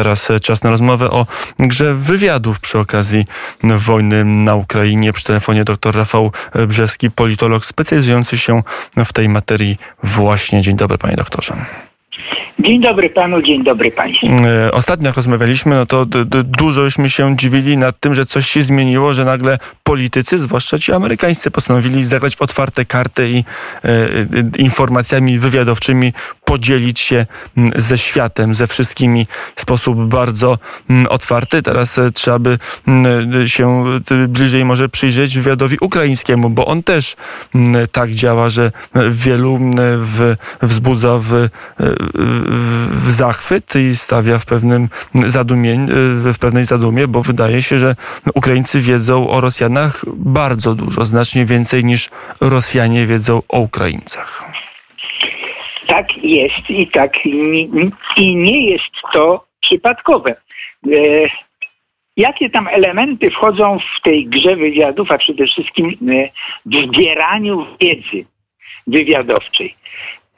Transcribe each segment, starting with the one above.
Teraz czas na rozmowę o grze wywiadów przy okazji wojny na Ukrainie. Przy telefonie dr Rafał Brzeski, politolog specjalizujący się w tej materii właśnie. Dzień dobry panie doktorze. Dzień dobry panu, dzień dobry państwu. E, ostatnio jak rozmawialiśmy, no to dużośmy się dziwili nad tym, że coś się zmieniło, że nagle politycy, zwłaszcza ci amerykańscy, postanowili zagrać w otwarte karty i e, e, informacjami wywiadowczymi podzielić się ze światem, ze wszystkimi w sposób bardzo otwarty. Teraz trzeba by się bliżej może przyjrzeć wywiadowi ukraińskiemu, bo on też tak działa, że wielu w, wzbudza w, w zachwyt i stawia w pewnym zadumieniu, w pewnej zadumie, bo wydaje się, że Ukraińcy wiedzą o Rosjanach bardzo dużo, znacznie więcej niż Rosjanie wiedzą o Ukraińcach. Tak jest i tak i nie jest to przypadkowe. E, jakie tam elementy wchodzą w tej grze wywiadów, a przede wszystkim e, w zbieraniu wiedzy wywiadowczej?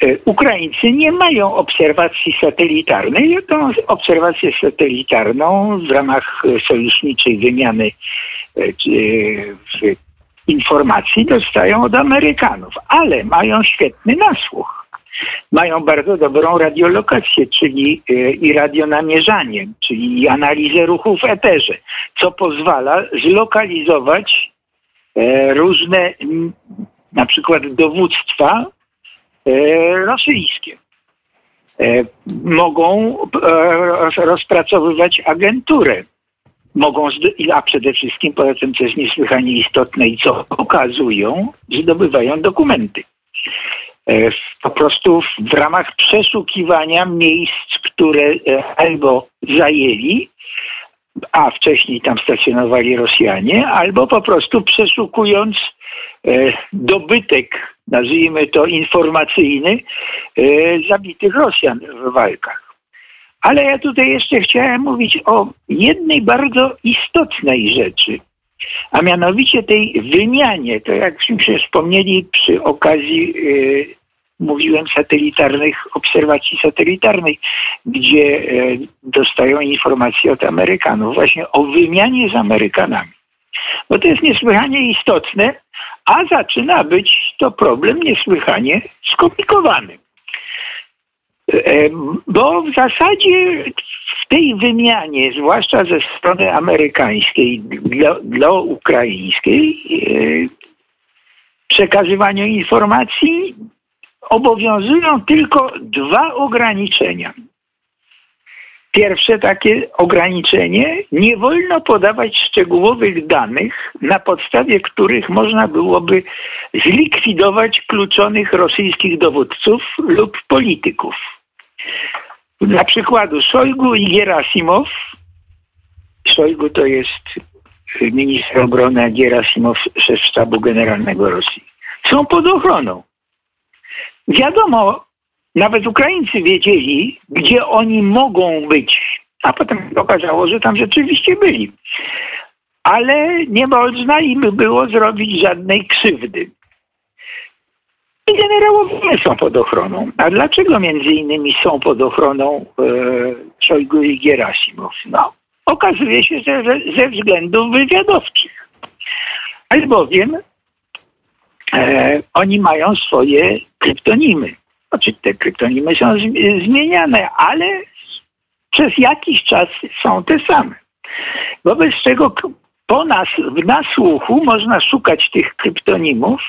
E, Ukraińcy nie mają obserwacji satelitarnej. Tą obserwację satelitarną w ramach sojuszniczej wymiany e, e, informacji dostają od Amerykanów, ale mają świetny nasłuch. Mają bardzo dobrą radiolokację, czyli i radionamierzanie, czyli analizę ruchu w eterze, co pozwala zlokalizować różne na przykład dowództwa E, rosyjskie. E, mogą e, rozpracowywać agenturę. Mogą, a przede wszystkim, poza tym, co jest niesłychanie istotne i co pokazują, zdobywają dokumenty. Po prostu w ramach przeszukiwania miejsc, które albo zajęli, a wcześniej tam stacjonowali Rosjanie, albo po prostu przeszukując dobytek nazwijmy to informacyjny, e, zabitych Rosjan w walkach. Ale ja tutaj jeszcze chciałem mówić o jednej bardzo istotnej rzeczy, a mianowicie tej wymianie. To jakśmy się wspomnieli przy okazji, yy, mówiłem, satelitarnych, obserwacji satelitarnej, gdzie yy, dostają informacje od Amerykanów, właśnie o wymianie z Amerykanami. Bo to jest niesłychanie istotne, a zaczyna być to problem niesłychanie skomplikowany. E, bo w zasadzie w tej wymianie, zwłaszcza ze strony amerykańskiej dla, dla ukraińskiej, e, przekazywaniu informacji obowiązują tylko dwa ograniczenia. Pierwsze takie ograniczenie, nie wolno podawać szczegółowych danych, na podstawie których można byłoby zlikwidować kluczonych rosyjskich dowódców lub polityków. Dla przykładu Szojgu i Gerasimow, Szojgu to jest minister obrony, a Gerasimow szef sztabu generalnego Rosji, są pod ochroną. Wiadomo, nawet Ukraińcy wiedzieli, gdzie oni mogą być. A potem okazało, że tam rzeczywiście byli. Ale nie można im było zrobić żadnej krzywdy. I generałowie nie są pod ochroną. A dlaczego między innymi są pod ochroną e, Szojgu i Gerasimow? No, okazuje się, że ze względów wywiadowczych. Albowiem e, oni mają swoje kryptonimy. Znaczy te kryptonimy są zmieniane, ale przez jakiś czas są te same. Wobec czego po nas, w nasłuchu można szukać tych kryptonimów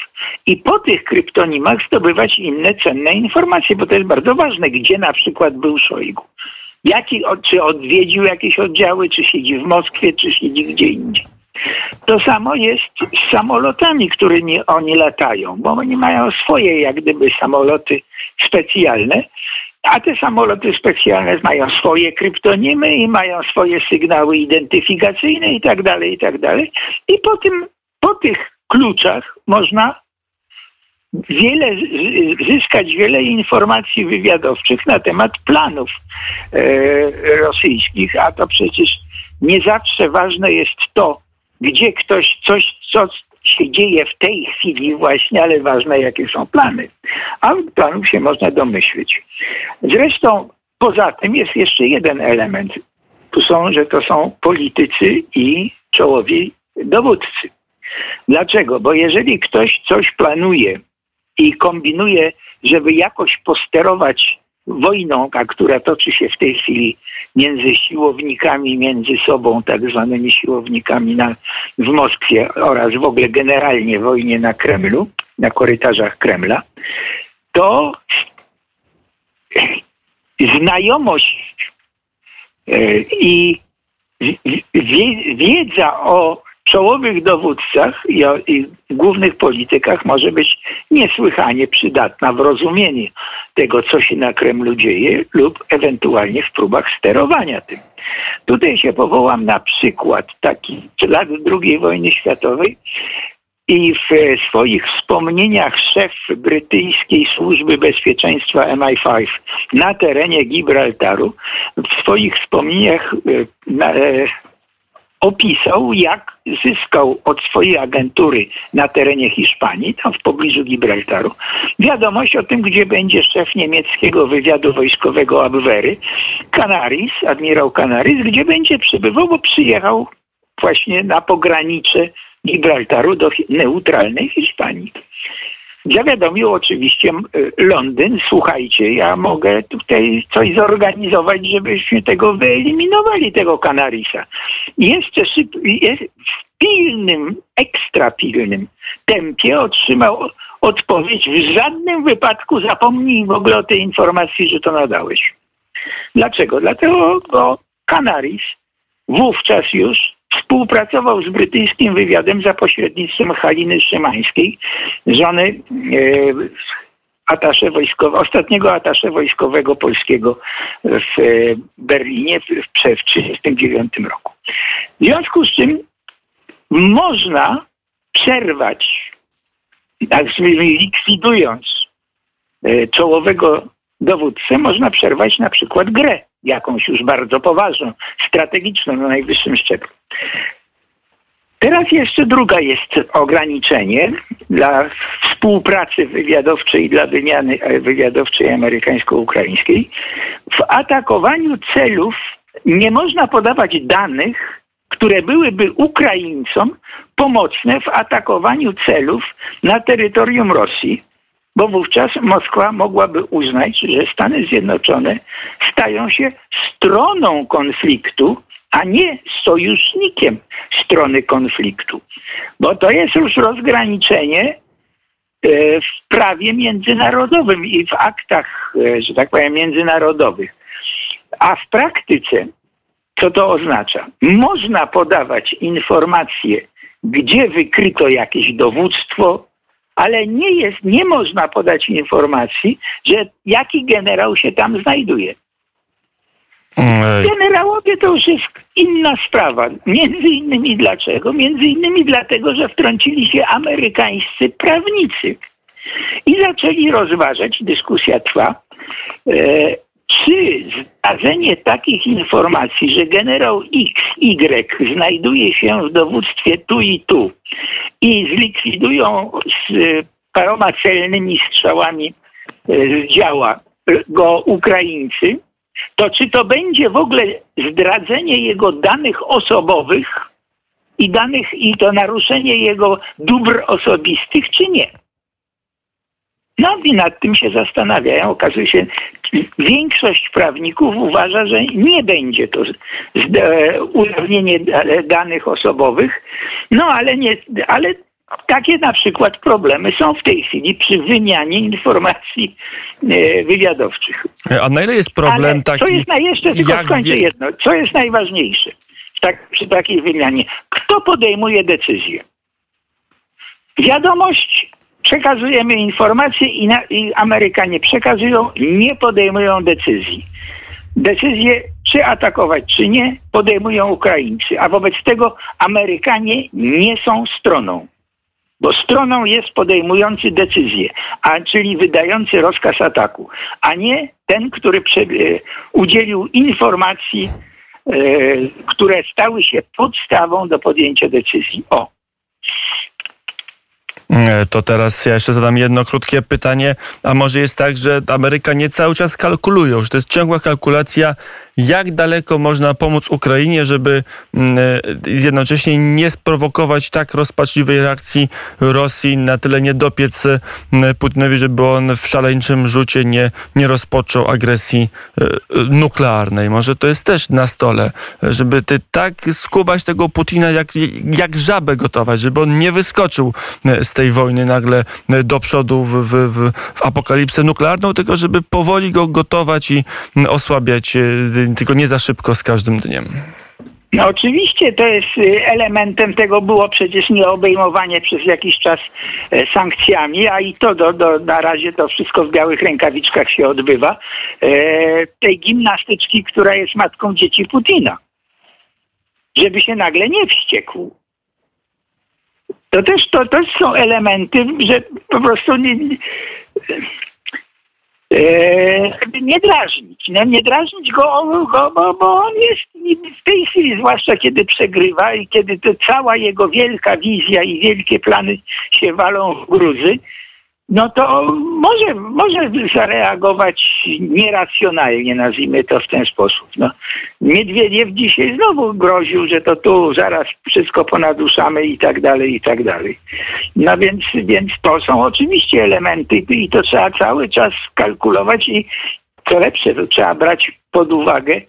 i po tych kryptonimach zdobywać inne cenne informacje, bo to jest bardzo ważne, gdzie na przykład był Szojgu. Jaki, czy odwiedził jakieś oddziały, czy siedzi w Moskwie, czy siedzi gdzie indziej. To samo jest z samolotami, którymi oni latają, bo oni mają swoje jak gdyby samoloty specjalne, a te samoloty specjalne mają swoje kryptonimy i mają swoje sygnały identyfikacyjne i tak dalej, i tak dalej. I po, tym, po tych kluczach można wiele, zyskać wiele informacji wywiadowczych na temat planów e, rosyjskich, a to przecież nie zawsze ważne jest to, gdzie ktoś coś, co się dzieje w tej chwili właśnie, ale ważne jakie są plany. A planów się można domyślić. Zresztą poza tym jest jeszcze jeden element. są, że to są politycy i czołowi dowódcy. Dlaczego? Bo jeżeli ktoś coś planuje i kombinuje, żeby jakoś posterować wojną, a która toczy się w tej chwili między siłownikami, między sobą, tak zwanymi siłownikami na, w Moskwie oraz w ogóle generalnie wojnie na Kremlu, na korytarzach Kremla, to znajomość e, i wiedza o czołowych dowódcach i, głównych politykach może być niesłychanie przydatna w rozumieniu tego, co się na Kremlu dzieje lub ewentualnie w próbach sterowania tym. Tutaj się powołam na przykład taki lat II wojny światowej i w swoich wspomnieniach szef brytyjskiej służby bezpieczeństwa MI5 na terenie Gibraltaru w swoich wspomnieniach e, e, opisał, jak zyskał od swojej agentury na terenie Hiszpanii, tam w pobliżu Gibraltaru, wiadomość o tym, gdzie będzie szef niemieckiego wywiadu wojskowego Abwehry, Canaris, admirał Canaris, gdzie będzie przybywał, bo przyjechał właśnie na pogranicze Gibraltaru do neutralnej Hiszpanii. Zawiadomił oczywiście Londyn, słuchajcie, ja mogę tutaj coś zorganizować, żebyśmy tego wyeliminowali, tego Kanarisa. Jeszcze szyb, jest w pilnym, ekstra pilnym tempie otrzymał odpowiedź, w żadnym wypadku zapomnij w ogóle o tej informacji, że to nadałeś. Dlaczego? Dlatego, bo Kanaris wówczas już współpracował z brytyjskim wywiadem za pośrednictwem Haliny Szymańskiej, żony e, atasze wojskowe, ostatniego atasze wojskowego polskiego w Berlinie w 1939 roku. W związku z czym można przerwać, tak likwidując e, czołowego dowódcę, można przerwać na przykład grę jakąś już bardzo poważną, strategiczną na najwyższym szczeblu. Teraz jeszcze druga jest ograniczenie dla współpracy wywiadowczej, dla wymiany e, wywiadowczej amerykańsko-ukraińskiej. W atakowaniu celów nie można podawać danych, które byłyby Ukraińcom pomocne w atakowaniu celów na terytorium Rosji, bo wówczas Moskwa mogłaby uznać, że Stany Zjednoczone stają się stroną konfliktu, a nie sojusznikiem strony konfliktu. Bo to jest już rozgraniczenie e, w prawie międzynarodowym i w aktach, e, że tak powiem, międzynarodowych. A w praktyce, co to oznacza? Można podawać informacje, gdzie wykryto jakieś dowództwo, ale nie jest, nie można podać informacji, że jaki generał się tam znajduje. Generałowie to już jest inna sprawa. Między innymi dlaczego? Między innymi dlatego, że wtrącili się amerykańscy prawnicy i zaczęli rozważać, dyskusja trwa, e, zdarzenie takich informacji, że generał X, Y znajduje się w dowództwie tu i tu i zlikwidują z paroma celnymi strzałami z działa go Ukraińcy, to czy to będzie w ogóle zdradzenie jego danych osobowych i danych i to naruszenie jego dóbr osobistych, czy nie? No i nad tym się zastanawiają. Okazuje się, większość prawników uważa, że nie będzie to ujawnienie danych osobowych, no ale, nie, ale takie na przykład problemy są w tej chwili przy wymianie informacji e, wywiadowczych. A na ile jest problem Ale taki... Co jest na, jeszcze tylko skończę jedno. Co jest najważniejsze tak, przy takiej wymianie? Kto podejmuje decyzję? Wiadomość, przekazujemy informacje i, na, i Amerykanie przekazują, nie podejmują decyzji. Decyzję, czy atakować, czy nie, podejmują Ukraińcy, a wobec tego Amerykanie nie są stroną bo stroną jest podejmujący decyzję, a czyli wydający rozkaz ataku, a nie ten, który e, udzielił informacji, e, które stały się podstawą do podjęcia decyzji. O. E, to teraz ja jeszcze zadam jedno krótkie pytanie. A może jest tak, że Amerykanie cały czas kalkulują, że to jest ciągła kalkulacja, jak daleko można pomóc Ukrainie, żeby mm, e, jednocześnie nie sprowokować tak rozpaczliwej reakcji Rosji, na tyle nie dopiec e, Putinowi, żeby on w szaleńczym rzucie nie, nie rozpoczął agresji e, nuklearnej. Może to jest też na stole, żeby ty tak skubać tego Putina, jak, jak żabę gotować, żeby on nie wyskoczył z tej wojny nagle do przodu w, w, w, w apokalipsę nuklearną, tylko żeby powoli go gotować i osłabiać, tylko nie za szybko z każdym dniem. No oczywiście to jest y, elementem tego było przecież nie obejmowanie przez jakiś czas e, sankcjami, a i to do, do, na razie to wszystko w białych rękawiczkach się odbywa. E, tej gimnastyczki, która jest matką dzieci Putina. Żeby się nagle nie wściekł. To też to, to są elementy, że po prostu nie, nie drażnić. No, nie drażnić go, go bo, bo on jest w tej chwili, zwłaszcza kiedy przegrywa i kiedy to cała jego wielka wizja i wielkie plany się walą w gruzy, no to może, może zareagować nieracjonalnie, nazwijmy to w ten sposób. No, Miedwiediew dzisiaj znowu groził, że to tu zaraz wszystko ponaduszamy i tak dalej, i tak dalej. No więc, więc to są oczywiście elementy i to trzeba cały czas kalkulować i co lepsze, to trzeba brać pod uwagę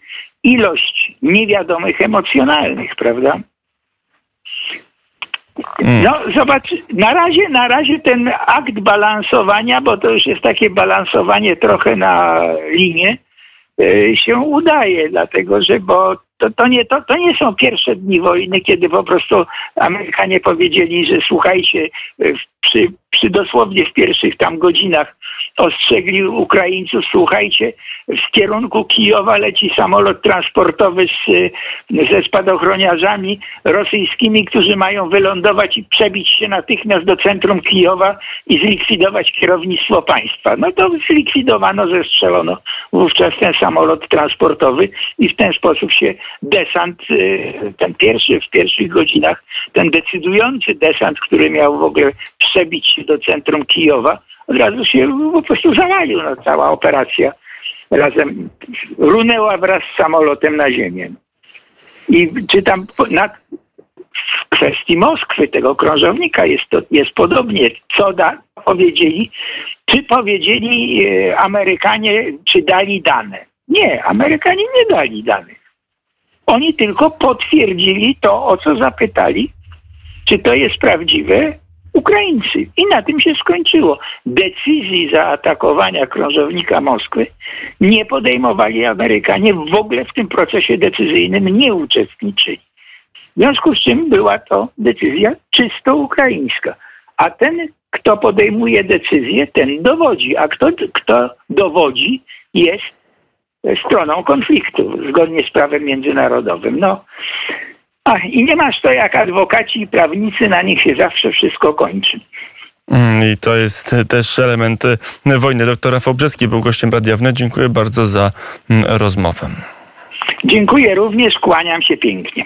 ilość niewiadomych emocjonalnych, prawda? Mm. No zobacz, na razie, na razie ten akt balansowania, bo to już jest takie balansowanie trochę na linię, y, się udaje, dlatego że bo to, to, nie, to, to nie są pierwsze dni wojny, kiedy po prostu Amerykanie powiedzieli, że słuchajcie, y, przy, przy dosłownie w pierwszych tam godzinach ostrzegli Ukraińców, słuchajcie, w kierunku Kijowa leci samolot transportowy z, ze spadochroniarzami rosyjskimi, którzy mają wylądować i przebić się natychmiast do centrum Kijowa i zlikwidować kierownictwo państwa. No to zlikwidowano, zestrzelono wówczas ten samolot transportowy i w ten sposób się desant, y, ten pierwszy w pierwszych godzinach, ten decydujący desant, który miał w ogóle przebić się do centrum Kijowa, od razu się po prostu zawalił. No, cała operacja razem runęła wraz z samolotem na ziemię. I czytam na, w kwestii Moskwy, tego krążownika, jest, to, jest podobnie. Co da, powiedzieli, czy powiedzieli e, Amerykanie, czy dali dane? Nie, Amerykanie nie dali danych. Oni tylko potwierdzili to, o co zapytali, czy to jest prawdziwe, Ukraińcy. I na tym się skończyło. Decyzji zaatakowania krążownika Moskwy nie podejmowali Amerykanie, w ogóle w tym procesie decyzyjnym nie uczestniczyli. W związku z czym była to decyzja czysto ukraińska. A ten, kto podejmuje decyzję, ten dowodzi. A kto, kto dowodzi, jest stroną konfliktu, zgodnie z prawem międzynarodowym. No, a, I nie masz to jak adwokaci i prawnicy, na nich się zawsze wszystko kończy. Mm, I to jest też element wojny. Doktor Rafał Brzeski był gościem Radia Wnet. Dziękuję bardzo za mm, rozmowę. Dziękuję również, kłaniam się pięknie.